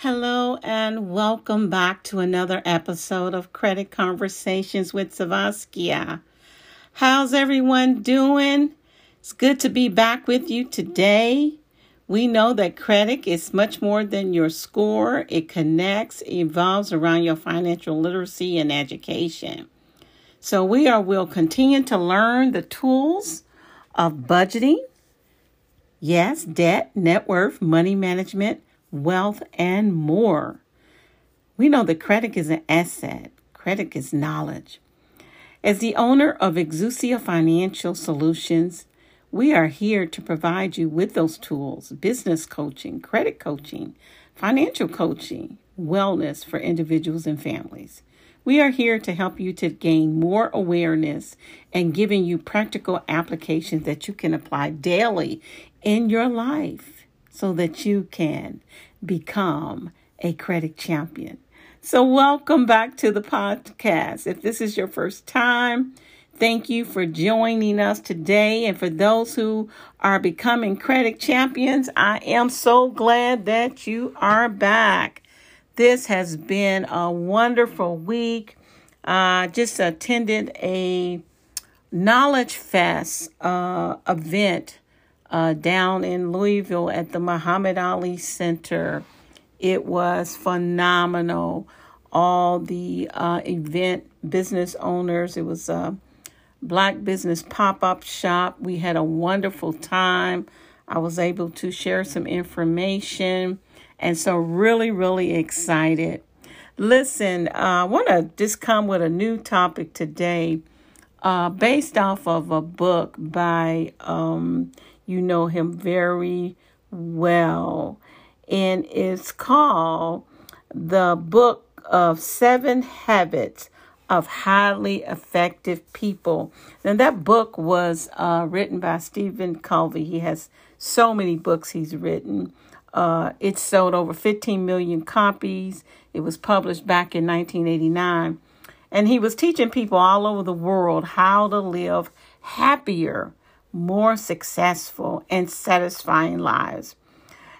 Hello and welcome back to another episode of Credit Conversations with Savaskia. How's everyone doing? It's good to be back with you today. We know that credit is much more than your score. It connects, evolves around your financial literacy and education. So we are will continue to learn the tools of budgeting, yes, debt, net worth, money management, wealth, and more. We know that credit is an asset, credit is knowledge. As the owner of Exousia Financial Solutions, we are here to provide you with those tools business coaching, credit coaching, financial coaching, wellness for individuals and families. We are here to help you to gain more awareness and giving you practical applications that you can apply daily in your life so that you can become a credit champion. So, welcome back to the podcast. If this is your first time, thank you for joining us today. And for those who are becoming credit champions, I am so glad that you are back. This has been a wonderful week. Uh, just attended a Knowledge Fest uh, event uh, down in Louisville at the Muhammad Ali Center. It was phenomenal. All the uh, event business owners, it was a black business pop up shop. We had a wonderful time. I was able to share some information. And so, really, really excited. Listen, uh, I want to just come with a new topic today uh, based off of a book by um, you know him very well. And it's called The Book of Seven Habits of Highly Effective People. And that book was uh, written by Stephen Covey. He has so many books he's written. Uh, it sold over 15 million copies. It was published back in 1989. And he was teaching people all over the world how to live happier more successful and satisfying lives.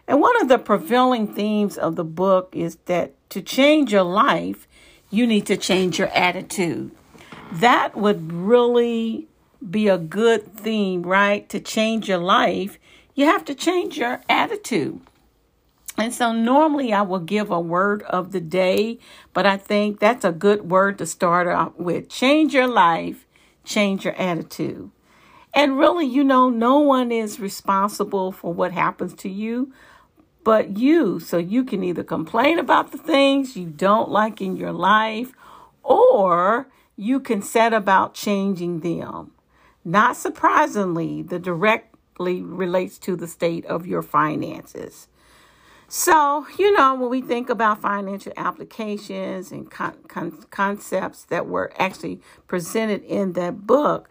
And one of the prevailing themes of the book is that to change your life, you need to change your attitude. That would really be a good theme, right? To change your life, you have to change your attitude. And so normally I will give a word of the day, but I think that's a good word to start off with. Change your life, change your attitude. And really, you know, no one is responsible for what happens to you but you. So you can either complain about the things you don't like in your life or you can set about changing them. Not surprisingly, the directly relates to the state of your finances. So, you know, when we think about financial applications and con- con- concepts that were actually presented in that book,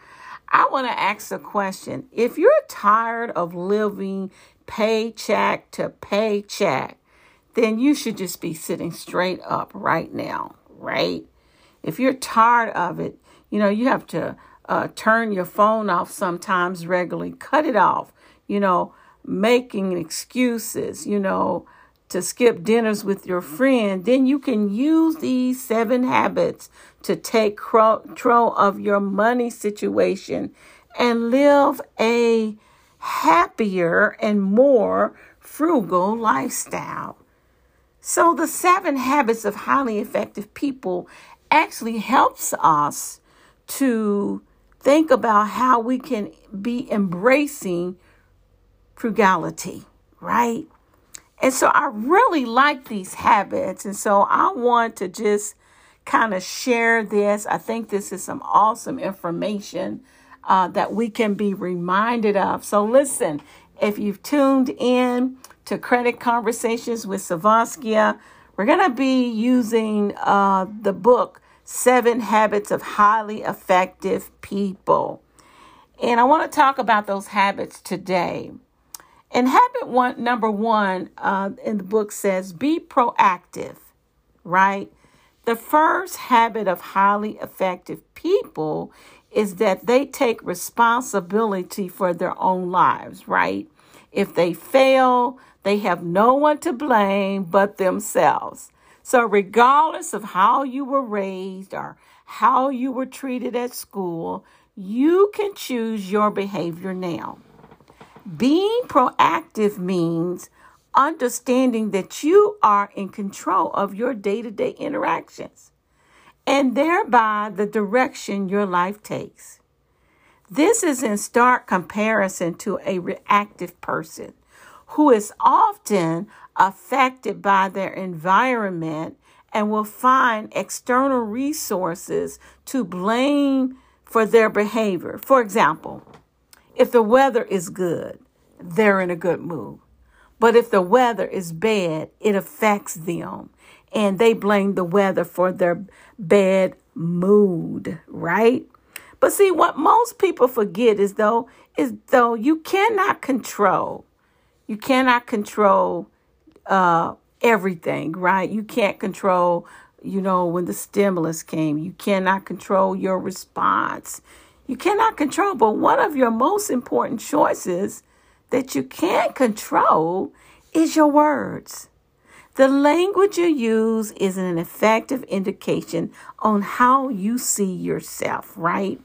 I want to ask a question. If you're tired of living paycheck to paycheck, then you should just be sitting straight up right now, right? If you're tired of it, you know, you have to uh, turn your phone off sometimes regularly, cut it off, you know, making excuses, you know, to skip dinners with your friend, then you can use these seven habits to take control of your money situation and live a happier and more frugal lifestyle. So, the seven habits of highly effective people actually helps us to think about how we can be embracing frugality, right? And so I really like these habits. And so I want to just kind of share this. I think this is some awesome information uh, that we can be reminded of. So listen, if you've tuned in to Credit Conversations with Savaskia, we're going to be using uh, the book Seven Habits of Highly Effective People. And I want to talk about those habits today. And habit one, number one uh, in the book says be proactive, right? The first habit of highly effective people is that they take responsibility for their own lives, right? If they fail, they have no one to blame but themselves. So, regardless of how you were raised or how you were treated at school, you can choose your behavior now. Being proactive means understanding that you are in control of your day to day interactions and thereby the direction your life takes. This is in stark comparison to a reactive person who is often affected by their environment and will find external resources to blame for their behavior. For example, if the weather is good, they're in a good mood. But if the weather is bad, it affects them and they blame the weather for their bad mood, right? But see, what most people forget is though, is though you cannot control, you cannot control uh, everything, right? You can't control, you know, when the stimulus came, you cannot control your response. You cannot control, but one of your most important choices that you can't control is your words. The language you use is an effective indication on how you see yourself, right?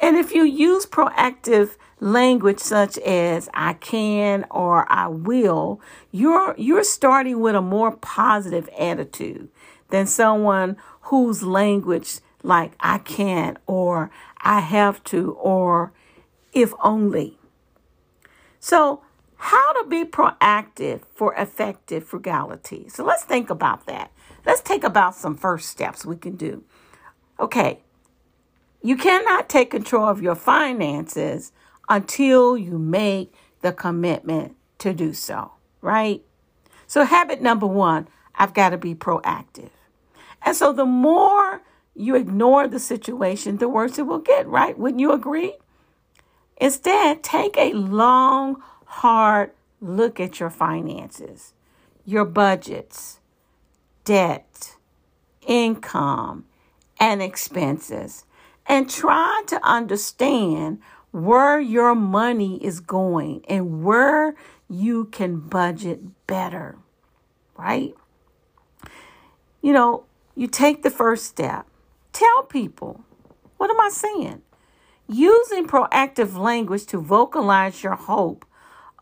And if you use proactive language such as I can or I will, you're you're starting with a more positive attitude than someone whose language like I can't or I have to or if only. So how to be proactive for effective frugality. So let's think about that. Let's take about some first steps we can do. Okay, you cannot take control of your finances until you make the commitment to do so, right? So, habit number one I've got to be proactive. And so, the more you ignore the situation, the worse it will get, right? Wouldn't you agree? Instead, take a long, hard look at your finances, your budgets, debt, income, and expenses, and try to understand where your money is going and where you can budget better, right? You know, you take the first step. Tell people, what am I saying? Using proactive language to vocalize your hope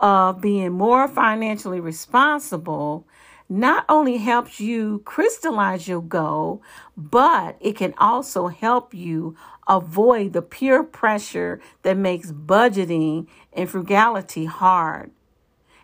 of being more financially responsible not only helps you crystallize your goal, but it can also help you avoid the peer pressure that makes budgeting and frugality hard.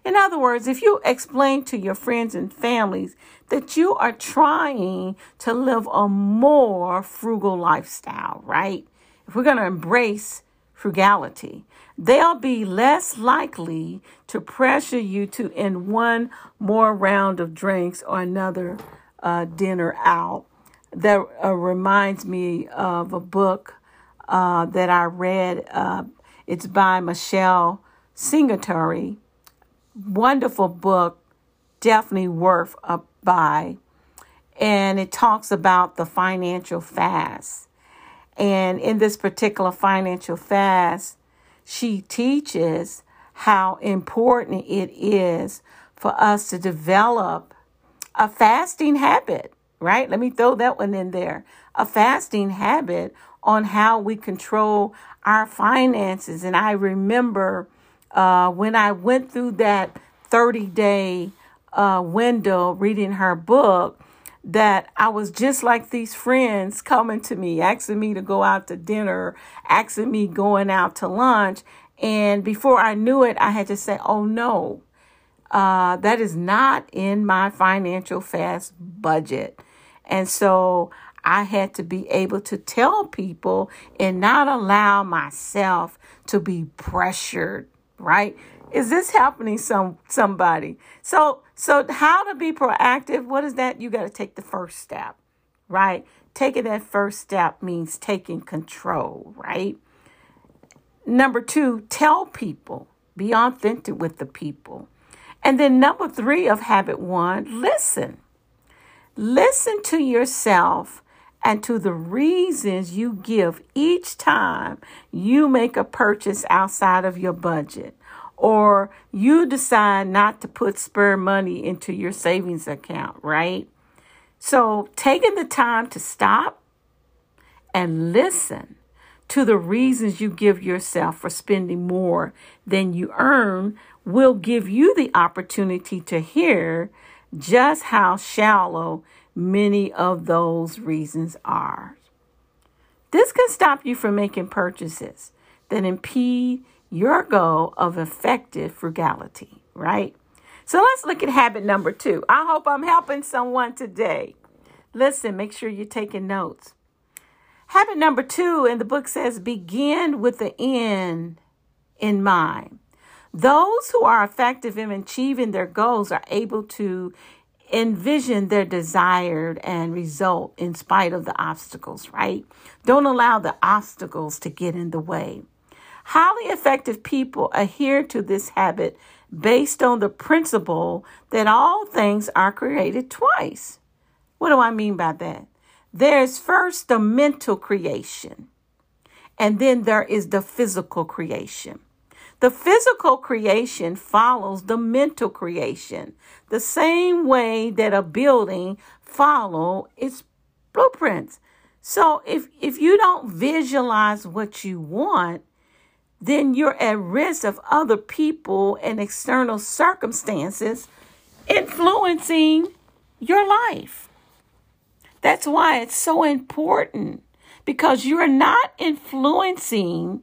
In other words, if you explain to your friends and families that you are trying to live a more frugal lifestyle, right? If we're going to embrace frugality, they'll be less likely to pressure you to end one more round of drinks or another uh, dinner out. That uh, reminds me of a book uh, that I read. Uh, it's by Michelle Singletary. Wonderful book, definitely worth a buy. And it talks about the financial fast. And in this particular financial fast, she teaches how important it is for us to develop a fasting habit, right? Let me throw that one in there. A fasting habit on how we control our finances. And I remember uh, when I went through that 30 day uh, window reading her book, that I was just like these friends coming to me, asking me to go out to dinner, asking me going out to lunch. And before I knew it, I had to say, oh no, uh, that is not in my financial fast budget. And so I had to be able to tell people and not allow myself to be pressured, right? Is this happening some somebody? So so how to be proactive? What is that? You got to take the first step, right? Taking that first step means taking control, right? Number 2, tell people. Be authentic with the people. And then number 3 of habit 1, listen. Listen to yourself and to the reasons you give each time you make a purchase outside of your budget or you decide not to put spare money into your savings account, right? So, taking the time to stop and listen to the reasons you give yourself for spending more than you earn will give you the opportunity to hear just how shallow many of those reasons are. This can stop you from making purchases that impede your goal of effective frugality, right? So let's look at habit number two. I hope I'm helping someone today. Listen, make sure you're taking notes. Habit number two in the book says begin with the end in mind. Those who are effective in achieving their goals are able to envision their desired and result in spite of the obstacles, right? Don't allow the obstacles to get in the way. Highly effective people adhere to this habit based on the principle that all things are created twice. What do I mean by that? There's first the mental creation, and then there is the physical creation. The physical creation follows the mental creation, the same way that a building follow its blueprints. So if if you don't visualize what you want, then you're at risk of other people and external circumstances influencing your life. That's why it's so important because you're not influencing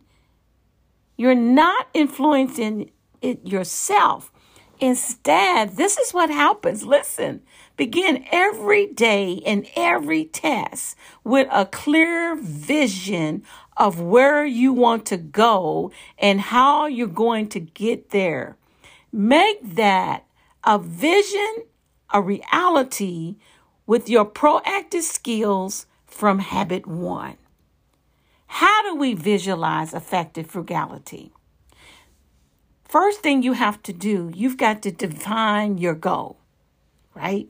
you're not influencing it yourself. Instead, this is what happens. Listen, begin every day and every task with a clear vision of where you want to go and how you're going to get there. Make that a vision, a reality with your proactive skills from habit one. How do we visualize effective frugality? First thing you have to do, you've got to define your goal, right?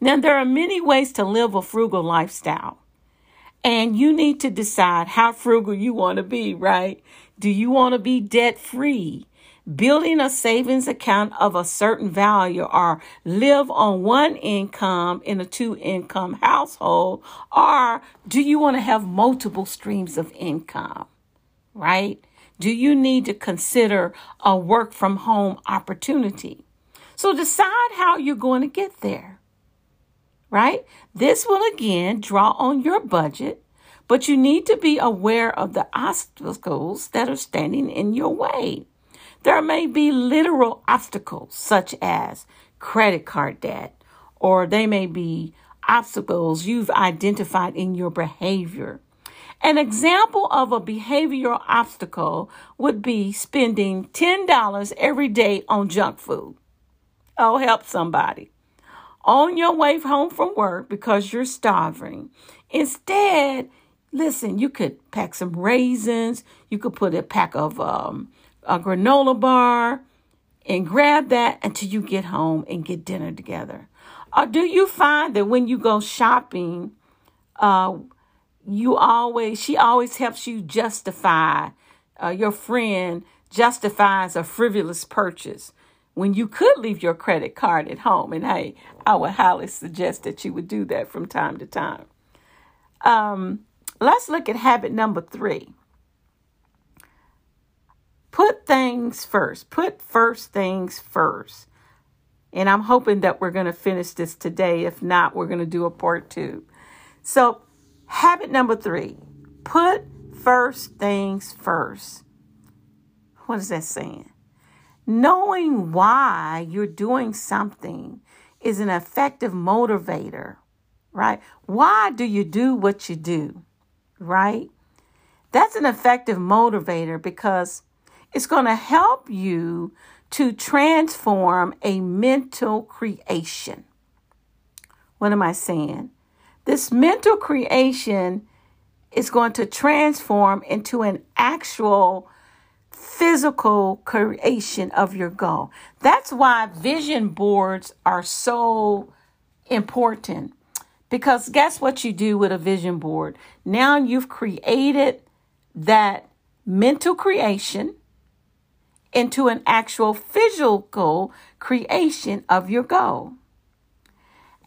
Now, there are many ways to live a frugal lifestyle, and you need to decide how frugal you want to be, right? Do you want to be debt free? Building a savings account of a certain value or live on one income in a two income household or do you want to have multiple streams of income right? Do you need to consider a work from home opportunity? So decide how you're going to get there right? This will again draw on your budget but you need to be aware of the obstacles that are standing in your way there may be literal obstacles such as credit card debt, or they may be obstacles you've identified in your behavior. An example of a behavioral obstacle would be spending $10 every day on junk food. Oh, help somebody. On your way home from work because you're starving. Instead, listen, you could pack some raisins. You could put a pack of um, a granola bar and grab that until you get home and get dinner together? Or do you find that when you go shopping, uh, you always, she always helps you justify, uh, your friend justifies a frivolous purchase when you could leave your credit card at home. And hey, I would highly suggest that you would do that from time to time. Um, let's look at habit number three. Put things first. Put first things first. And I'm hoping that we're going to finish this today. If not, we're going to do a part two. So, habit number three put first things first. What is that saying? Knowing why you're doing something is an effective motivator, right? Why do you do what you do, right? That's an effective motivator because it's going to help you to transform a mental creation. What am I saying? This mental creation is going to transform into an actual physical creation of your goal. That's why vision boards are so important. Because guess what you do with a vision board? Now you've created that mental creation into an actual physical creation of your goal.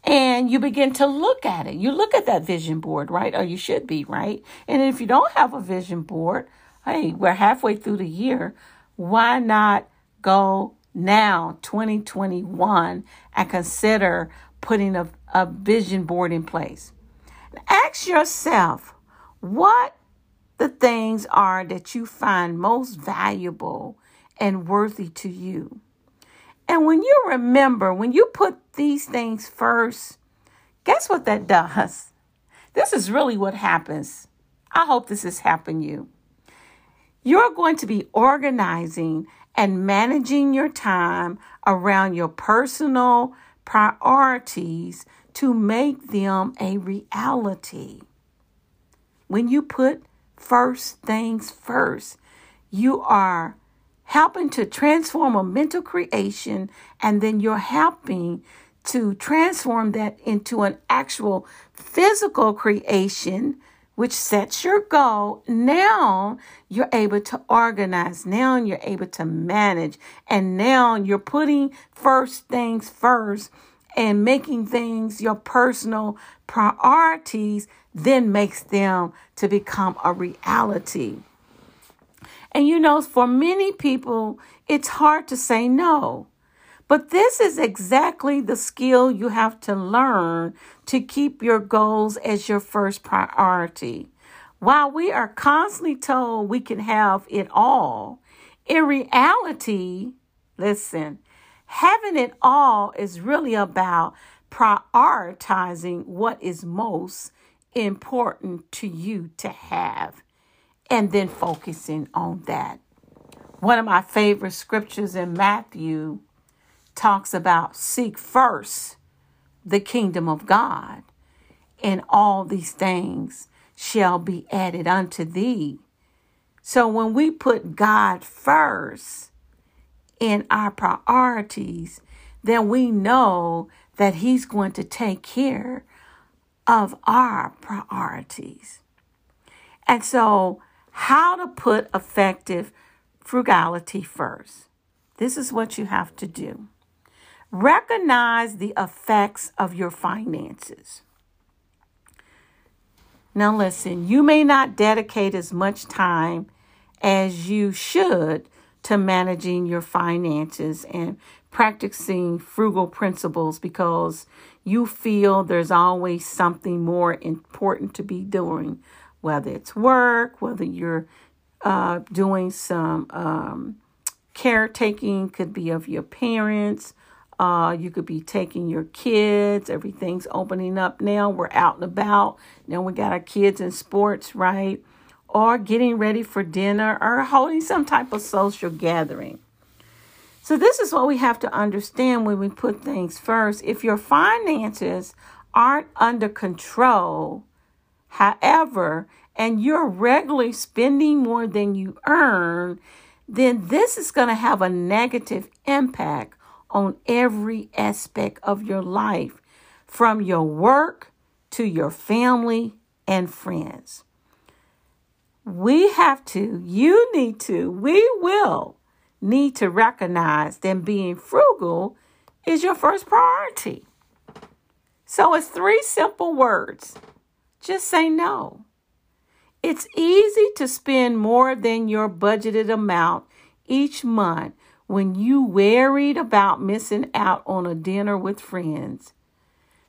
And you begin to look at it. You look at that vision board, right? Or you should be, right? And if you don't have a vision board, hey, we're halfway through the year. Why not go now, 2021, and consider putting a, a vision board in place? Ask yourself what the things are that you find most valuable and worthy to you. And when you remember, when you put these things first, guess what that does? This is really what happens. I hope this has happened you. You're going to be organizing and managing your time around your personal priorities to make them a reality. When you put first things first, you are helping to transform a mental creation, and then you're helping to transform that into an actual physical creation, which sets your goal. Now you're able to organize. Now you're able to manage. And now you're putting first things first and making things your personal priorities then makes them to become a reality. And you know, for many people, it's hard to say no. But this is exactly the skill you have to learn to keep your goals as your first priority. While we are constantly told we can have it all, in reality, listen, having it all is really about prioritizing what is most important to you to have and then focusing on that. One of my favorite scriptures in Matthew talks about seek first the kingdom of God, and all these things shall be added unto thee. So when we put God first in our priorities, then we know that He's going to take care of our priorities. And so how to put effective frugality first. This is what you have to do. Recognize the effects of your finances. Now, listen, you may not dedicate as much time as you should to managing your finances and practicing frugal principles because you feel there's always something more important to be doing whether it's work, whether you're uh, doing some um, caretaking, could be of your parents. Uh, you could be taking your kids. Everything's opening up now. We're out and about. Now we got our kids in sports, right? Or getting ready for dinner or holding some type of social gathering. So, this is what we have to understand when we put things first. If your finances aren't under control, However, and you're regularly spending more than you earn, then this is going to have a negative impact on every aspect of your life, from your work to your family and friends. We have to, you need to, we will need to recognize that being frugal is your first priority. So it's three simple words just say no. It's easy to spend more than your budgeted amount each month when you worried about missing out on a dinner with friends.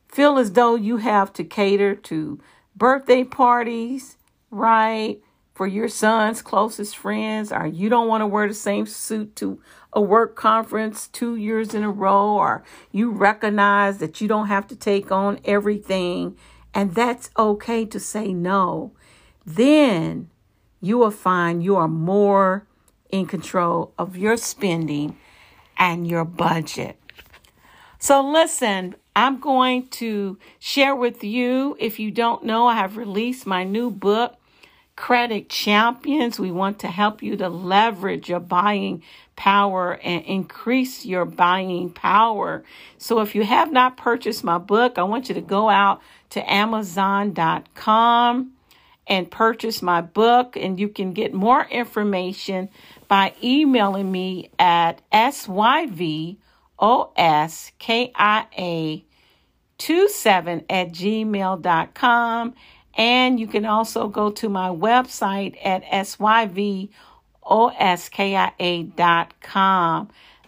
Feel as though you have to cater to birthday parties, right? For your son's closest friends, or you don't want to wear the same suit to a work conference two years in a row, or you recognize that you don't have to take on everything and that's okay to say no, then you will find you are more in control of your spending and your budget. So, listen, I'm going to share with you. If you don't know, I have released my new book, Credit Champions. We want to help you to leverage your buying power and increase your buying power. So, if you have not purchased my book, I want you to go out to Amazon.com and purchase my book, and you can get more information by emailing me at syvoskia27 at gmail.com. And you can also go to my website at syvoskia.com.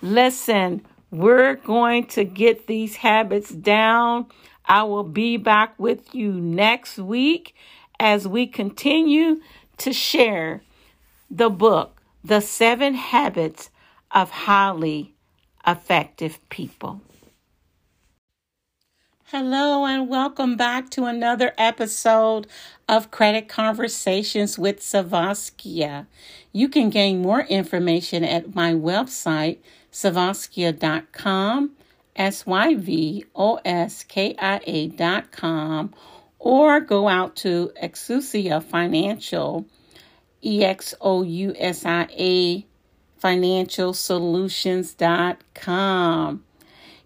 Listen, we're going to get these habits down. I will be back with you next week as we continue to share the book, The Seven Habits of Highly Effective People. Hello, and welcome back to another episode of Credit Conversations with Savaskia. You can gain more information at my website, syvoskia.com, S Y V O S K I com or go out to Exousia Financial, E X O U S I A Financial Solutions dot com.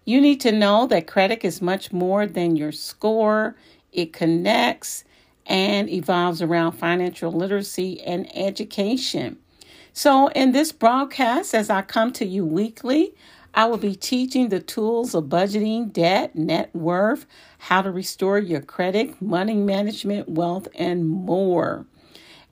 You need to know that credit is much more than your score. It connects and evolves around financial literacy and education. So, in this broadcast, as I come to you weekly, I will be teaching the tools of budgeting, debt, net worth, how to restore your credit, money management, wealth, and more.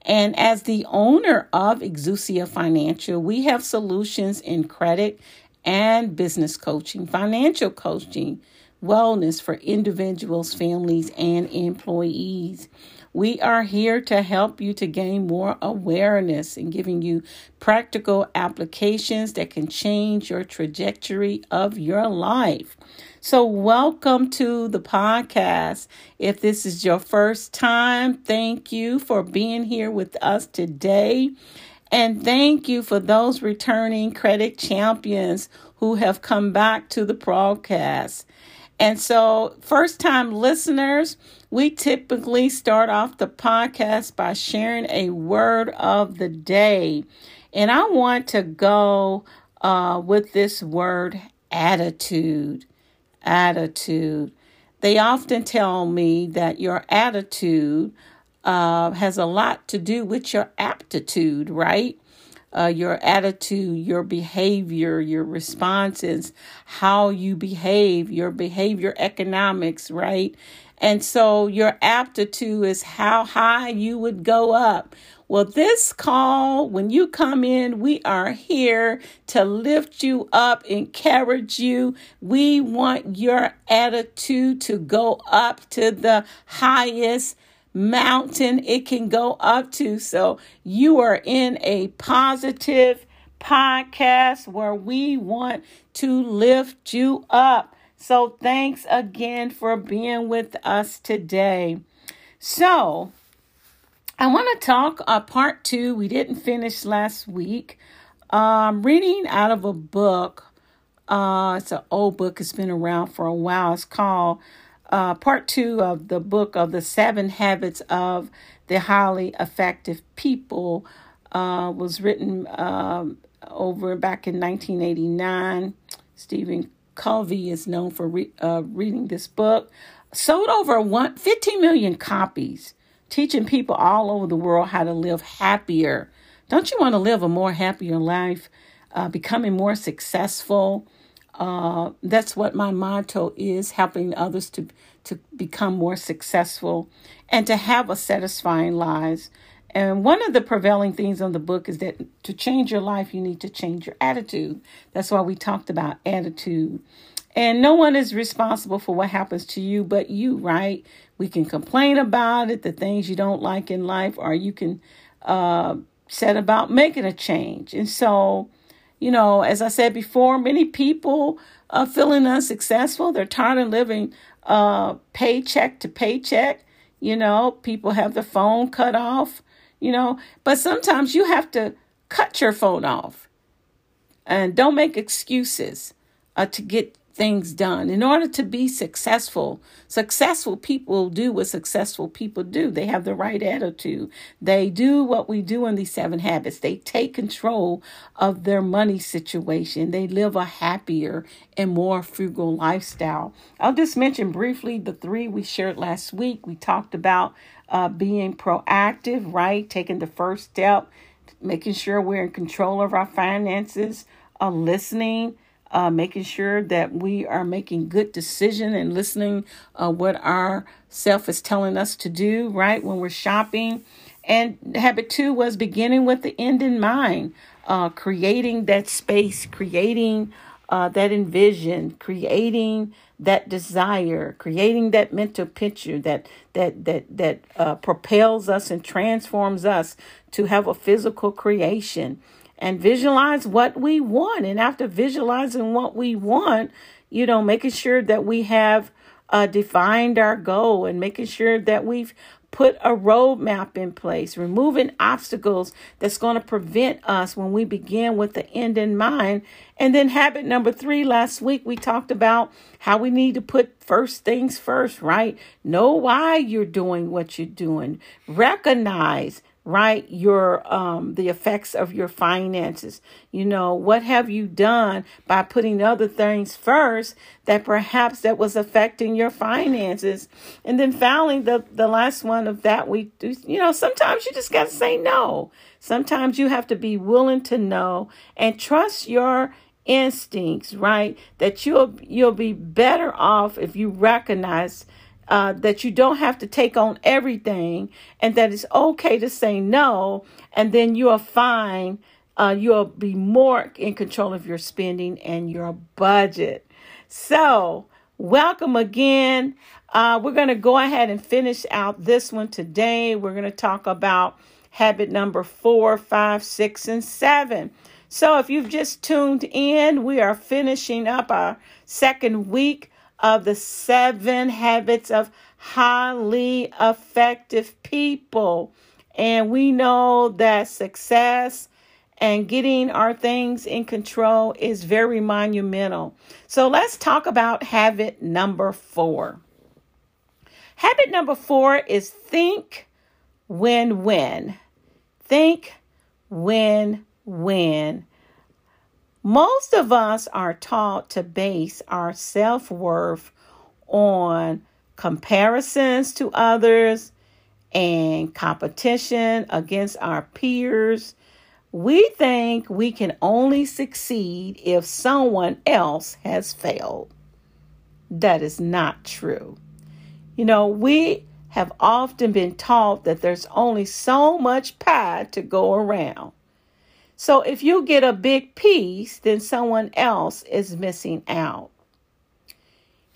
And as the owner of Exousia Financial, we have solutions in credit and business coaching, financial coaching, wellness for individuals, families, and employees. We are here to help you to gain more awareness and giving you practical applications that can change your trajectory of your life. So, welcome to the podcast. If this is your first time, thank you for being here with us today. And thank you for those returning credit champions who have come back to the broadcast. And so, first time listeners, we typically start off the podcast by sharing a word of the day. And I want to go uh, with this word attitude. Attitude. They often tell me that your attitude uh, has a lot to do with your aptitude, right? Uh, your attitude, your behavior, your responses, how you behave, your behavior economics, right? And so your aptitude is how high you would go up. Well, this call, when you come in, we are here to lift you up, encourage you. We want your attitude to go up to the highest mountain it can go up to. So you are in a positive podcast where we want to lift you up. So thanks again for being with us today. So I want to talk uh, part two. We didn't finish last week. Um, reading out of a book. Uh, it's an old book. It's been around for a while. It's called uh, part two of the book of the seven habits of the highly effective people uh, was written um, over back in 1989. Stephen Covey is known for re- uh, reading this book. Sold over one, 15 million copies, teaching people all over the world how to live happier. Don't you want to live a more happier life, uh, becoming more successful? Uh, that's what my motto is helping others to, to become more successful and to have a satisfying lives. And one of the prevailing things on the book is that to change your life, you need to change your attitude. That's why we talked about attitude. And no one is responsible for what happens to you but you, right? We can complain about it, the things you don't like in life, or you can uh, set about making a change. And so, you know, as I said before, many people are feeling unsuccessful. They're tired of living uh, paycheck to paycheck. You know, people have the phone cut off, you know, but sometimes you have to cut your phone off and don't make excuses uh, to get things done. In order to be successful, successful people do what successful people do. They have the right attitude. They do what we do in these seven habits. They take control of their money situation. They live a happier and more frugal lifestyle. I'll just mention briefly the three we shared last week. We talked about uh, being proactive, right? Taking the first step making sure we're in control of our finances, uh, listening, uh, making sure that we are making good decision and listening uh, what our self is telling us to do, right, when we're shopping. And habit two was beginning with the end in mind, uh, creating that space, creating uh, that envision, creating that desire, creating that mental picture that that that that uh, propels us and transforms us to have a physical creation and visualize what we want. And after visualizing what we want, you know, making sure that we have uh, defined our goal and making sure that we've put a roadmap in place, removing obstacles that's going to prevent us when we begin with the end in mind. And then, habit number three, last week we talked about how we need to put first things first, right? Know why you're doing what you're doing, recognize right? Your um the effects of your finances. You know what have you done by putting other things first that perhaps that was affecting your finances? And then finally the the last one of that we do you know sometimes you just got to say no. Sometimes you have to be willing to know and trust your instincts right? That you'll you'll be better off if you recognize uh, that you don't have to take on everything and that it's okay to say no, and then you are fine. Uh, you'll be more in control of your spending and your budget. So, welcome again. Uh, we're going to go ahead and finish out this one today. We're going to talk about habit number four, five, six, and seven. So, if you've just tuned in, we are finishing up our second week of the seven habits of highly effective people. And we know that success and getting our things in control is very monumental. So let's talk about habit number four. Habit number four is think win win. Think win win. Most of us are taught to base our self worth on comparisons to others and competition against our peers. We think we can only succeed if someone else has failed. That is not true. You know, we have often been taught that there's only so much pie to go around. So if you get a big piece, then someone else is missing out.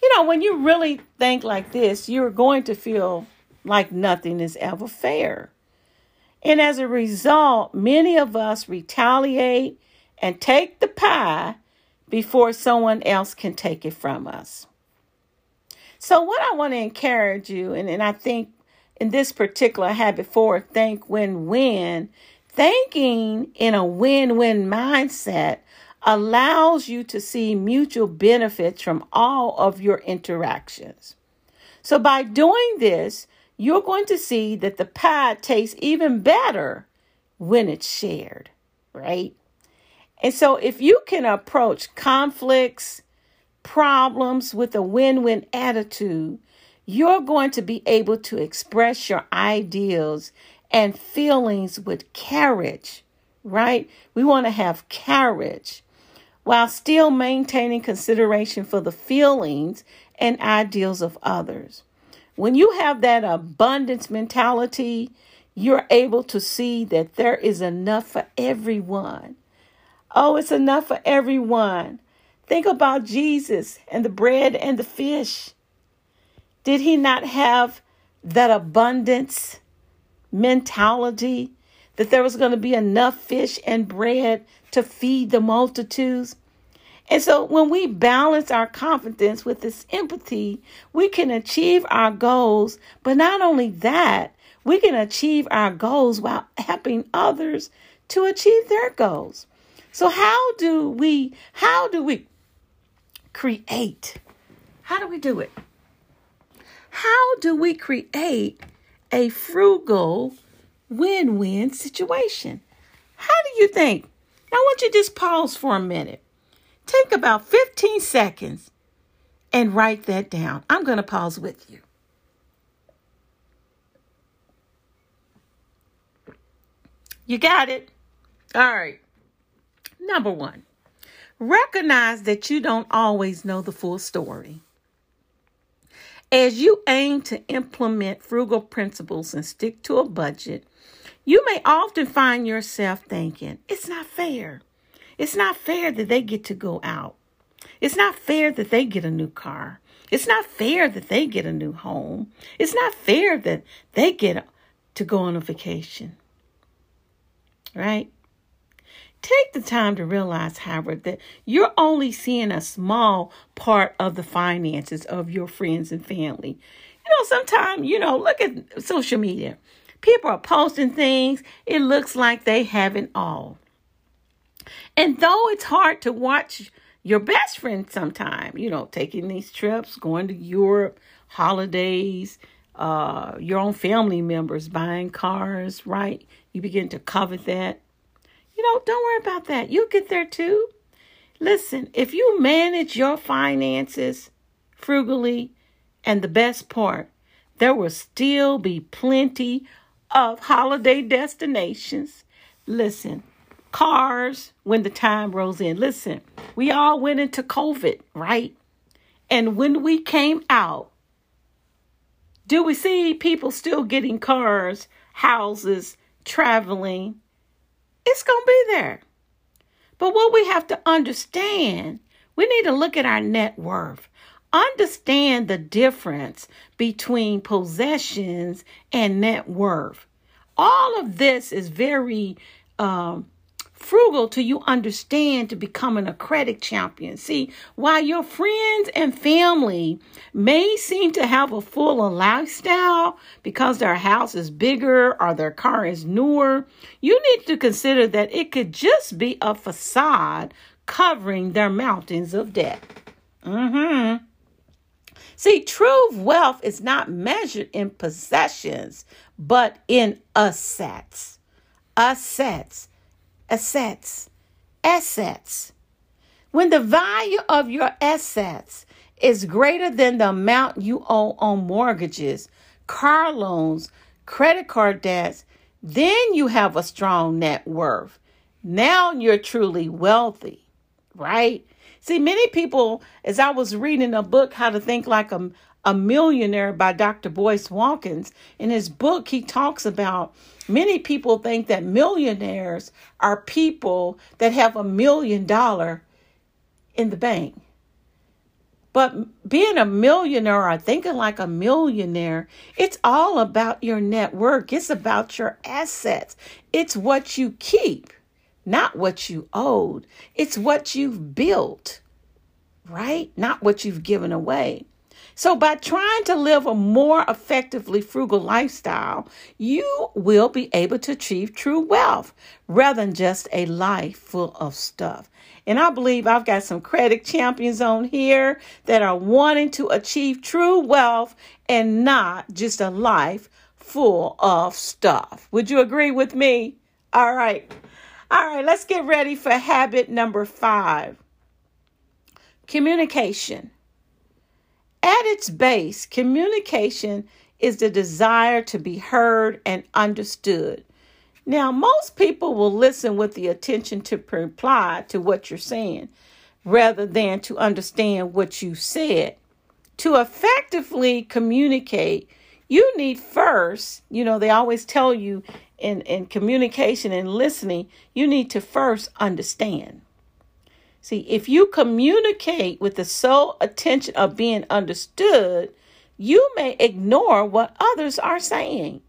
You know, when you really think like this, you're going to feel like nothing is ever fair. And as a result, many of us retaliate and take the pie before someone else can take it from us. So, what I want to encourage you, and, and I think in this particular habit four, think win win, Thinking in a win win mindset allows you to see mutual benefits from all of your interactions. So, by doing this, you're going to see that the pie tastes even better when it's shared, right? And so, if you can approach conflicts, problems with a win win attitude, you're going to be able to express your ideals and feelings with courage, right? We want to have courage while still maintaining consideration for the feelings and ideals of others. When you have that abundance mentality, you're able to see that there is enough for everyone. Oh, it's enough for everyone. Think about Jesus and the bread and the fish. Did he not have that abundance? Mentality that there was going to be enough fish and bread to feed the multitudes. And so when we balance our confidence with this empathy, we can achieve our goals. But not only that, we can achieve our goals while helping others to achieve their goals. So how do we how do we create? How do we do it? How do we create a frugal win win situation. How do you think? I want you to just pause for a minute. Take about 15 seconds and write that down. I'm going to pause with you. You got it? All right. Number one, recognize that you don't always know the full story. As you aim to implement frugal principles and stick to a budget, you may often find yourself thinking, it's not fair. It's not fair that they get to go out. It's not fair that they get a new car. It's not fair that they get a new home. It's not fair that they get to go on a vacation. Right? Take the time to realize, Howard, that you're only seeing a small part of the finances of your friends and family. You know, sometimes, you know, look at social media. People are posting things, it looks like they have it all. And though it's hard to watch your best friend sometime, you know, taking these trips, going to Europe, holidays, uh, your own family members buying cars, right? You begin to covet that. You know, don't worry about that. You'll get there too. Listen, if you manage your finances frugally, and the best part, there will still be plenty of holiday destinations. Listen, cars when the time rolls in. Listen, we all went into COVID, right? And when we came out, do we see people still getting cars, houses, traveling? It's going to be there. But what we have to understand, we need to look at our net worth. Understand the difference between possessions and net worth. All of this is very um, frugal till you understand to becoming a credit champion. See, while your friends and family may seem to have a fuller lifestyle because their house is bigger or their car is newer, you need to consider that it could just be a facade covering their mountains of debt. Mm-hmm. See, true wealth is not measured in possessions, but in assets. Assets assets. Assets. When the value of your assets is greater than the amount you owe on mortgages, car loans, credit card debts, then you have a strong net worth. Now you're truly wealthy, right? See, many people, as I was reading a book, How to Think Like a, a Millionaire by Dr. Boyce Watkins, in his book, he talks about Many people think that millionaires are people that have a million dollar in the bank. But being a millionaire or thinking like a millionaire, it's all about your network. It's about your assets. It's what you keep, not what you owed. It's what you've built, right? Not what you've given away. So, by trying to live a more effectively frugal lifestyle, you will be able to achieve true wealth rather than just a life full of stuff. And I believe I've got some credit champions on here that are wanting to achieve true wealth and not just a life full of stuff. Would you agree with me? All right. All right, let's get ready for habit number five communication. At its base, communication is the desire to be heard and understood. Now, most people will listen with the attention to reply to what you're saying rather than to understand what you said. To effectively communicate, you need first, you know, they always tell you in, in communication and listening, you need to first understand. See, if you communicate with the sole attention of being understood, you may ignore what others are saying.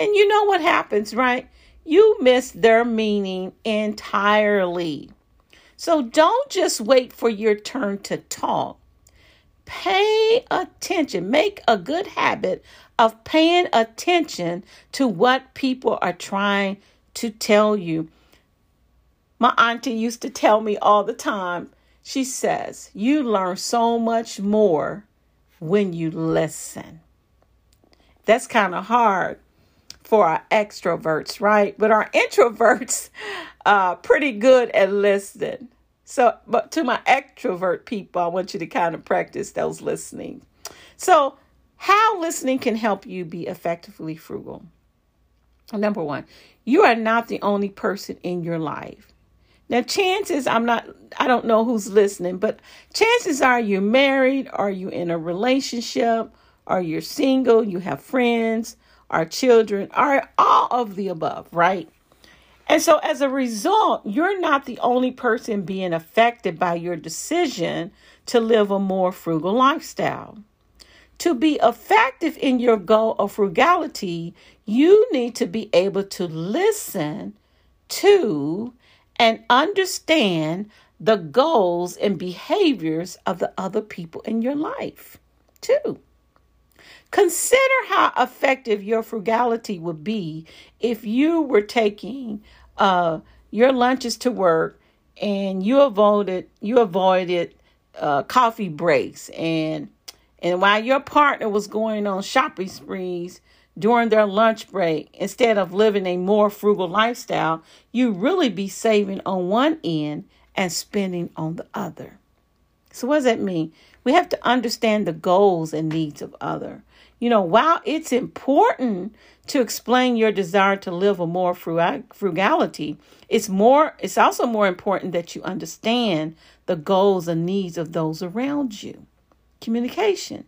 And you know what happens, right? You miss their meaning entirely. So don't just wait for your turn to talk. Pay attention. Make a good habit of paying attention to what people are trying to tell you. My auntie used to tell me all the time, she says, you learn so much more when you listen. That's kind of hard for our extroverts, right? But our introverts are pretty good at listening. So, but to my extrovert people, I want you to kind of practice those listening. So, how listening can help you be effectively frugal. Number one, you are not the only person in your life. Now, chances, I'm not, I don't know who's listening, but chances are you're married, are you in a relationship, are you single, you have friends, are children, are all of the above, right? And so, as a result, you're not the only person being affected by your decision to live a more frugal lifestyle. To be effective in your goal of frugality, you need to be able to listen to and understand the goals and behaviors of the other people in your life, too. Consider how effective your frugality would be if you were taking uh, your lunches to work and you avoided you avoided uh, coffee breaks and and while your partner was going on shopping sprees during their lunch break, instead of living a more frugal lifestyle, you really be saving on one end and spending on the other. So what does that mean? We have to understand the goals and needs of other. You know, while it's important to explain your desire to live a more frugality, it's more it's also more important that you understand the goals and needs of those around you communication.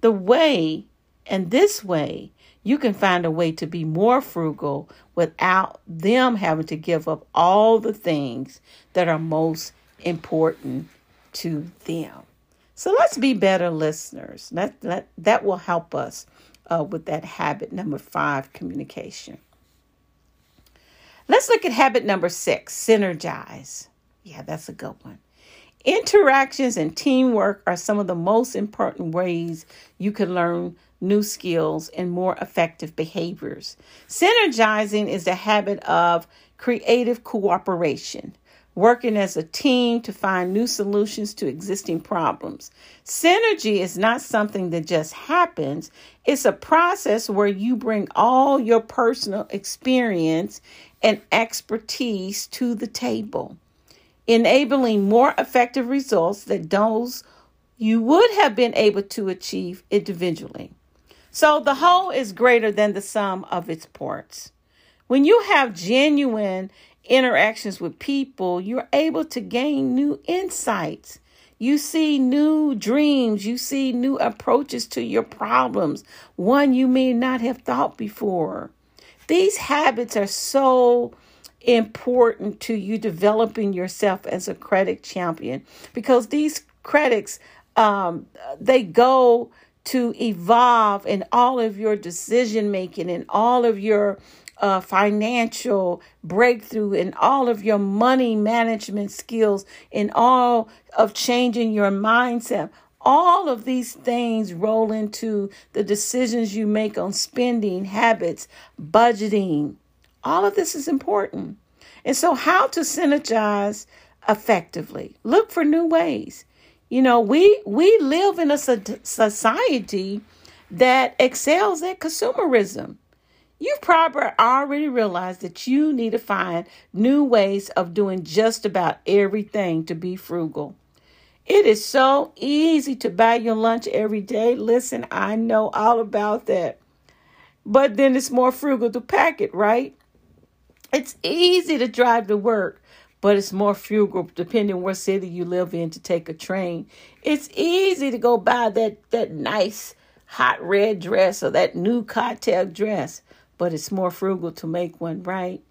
The way, and this way, you can find a way to be more frugal without them having to give up all the things that are most important to them. So let's be better listeners. That, that, that will help us uh, with that habit number five communication. Let's look at habit number six synergize. Yeah, that's a good one. Interactions and teamwork are some of the most important ways you can learn new skills and more effective behaviors. Synergizing is the habit of creative cooperation, working as a team to find new solutions to existing problems. Synergy is not something that just happens, it's a process where you bring all your personal experience and expertise to the table enabling more effective results than those you would have been able to achieve individually. So the whole is greater than the sum of its parts. When you have genuine interactions with people, you're able to gain new insights. You see new dreams, you see new approaches to your problems, one you may not have thought before. These habits are so important to you developing yourself as a credit champion because these credits um, they go to evolve in all of your decision making and all of your uh, financial breakthrough and all of your money management skills and all of changing your mindset all of these things roll into the decisions you make on spending habits budgeting all of this is important. And so, how to synergize effectively? Look for new ways. You know, we we live in a society that excels at consumerism. You've probably already realized that you need to find new ways of doing just about everything to be frugal. It is so easy to buy your lunch every day. Listen, I know all about that. But then it's more frugal to pack it, right? It's easy to drive to work, but it's more frugal depending what city you live in to take a train. It's easy to go buy that that nice hot red dress or that new cocktail dress, but it's more frugal to make one, right?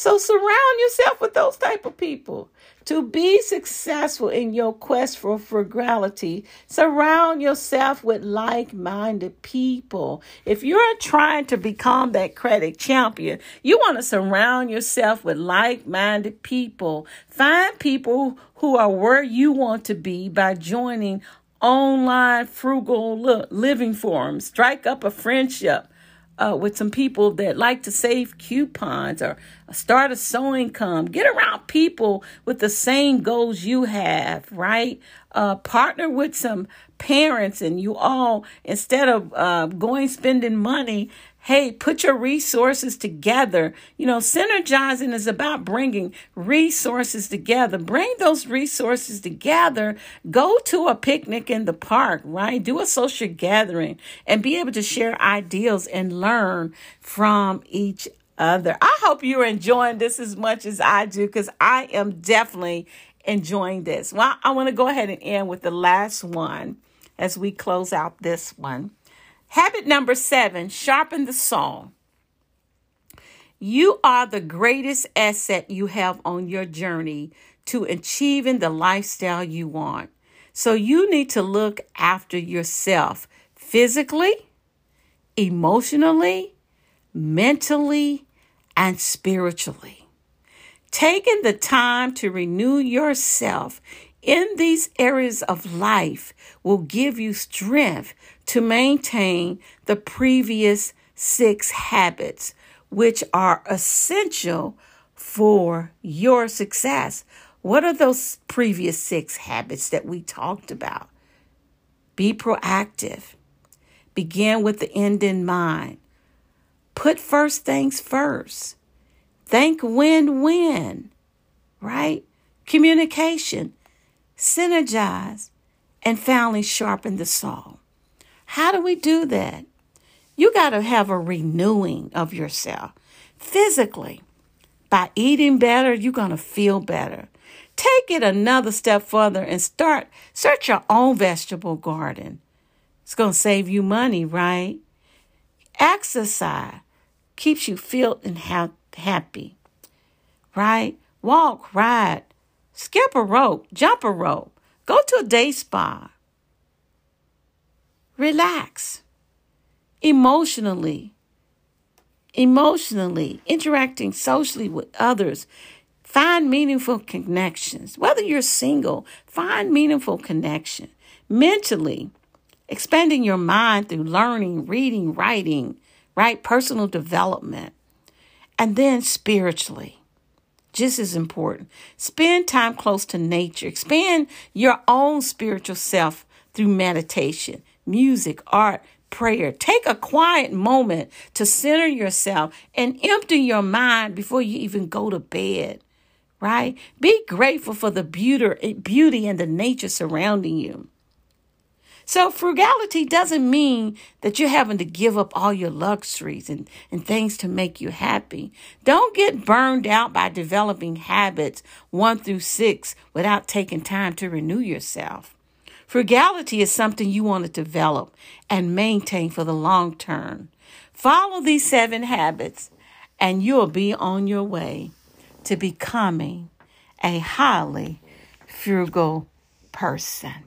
So surround yourself with those type of people. To be successful in your quest for frugality, surround yourself with like-minded people. If you're trying to become that credit champion, you want to surround yourself with like-minded people. Find people who are where you want to be by joining online frugal living forums. Strike up a friendship uh, with some people that like to save coupons or start a sewing come. Get around people with the same goals you have, right? Uh, partner with some parents and you all, instead of uh, going spending money, Hey, put your resources together. You know, synergizing is about bringing resources together. Bring those resources together. Go to a picnic in the park, right? Do a social gathering and be able to share ideas and learn from each other. I hope you're enjoying this as much as I do because I am definitely enjoying this. Well, I want to go ahead and end with the last one as we close out this one. Habit number seven sharpen the saw. You are the greatest asset you have on your journey to achieving the lifestyle you want. So you need to look after yourself physically, emotionally, mentally, and spiritually. Taking the time to renew yourself in these areas of life will give you strength to maintain the previous six habits, which are essential for your success. What are those previous six habits that we talked about? Be proactive. Begin with the end in mind. Put first things first. Think win win, right? Communication, synergize, and finally sharpen the saw. How do we do that? You got to have a renewing of yourself physically. By eating better, you're going to feel better. Take it another step further and start search your own vegetable garden. It's going to save you money, right? Exercise keeps you filled and ha- happy, right? Walk, ride, skip a rope, jump a rope, go to a day spa. Relax. Emotionally, emotionally, interacting socially with others. Find meaningful connections. Whether you're single, find meaningful connection. Mentally, expanding your mind through learning, reading, writing, right? Personal development. And then spiritually, just as important, spend time close to nature. Expand your own spiritual self through meditation, music, art, prayer. Take a quiet moment to center yourself and empty your mind before you even go to bed. Right? Be grateful for the beauty, beauty and the nature surrounding you. So frugality doesn't mean that you're having to give up all your luxuries and, and things to make you happy. Don't get burned out by developing habits one through six without taking time to renew yourself. Frugality is something you want to develop and maintain for the long term. Follow these seven habits and you'll be on your way to becoming a highly frugal person.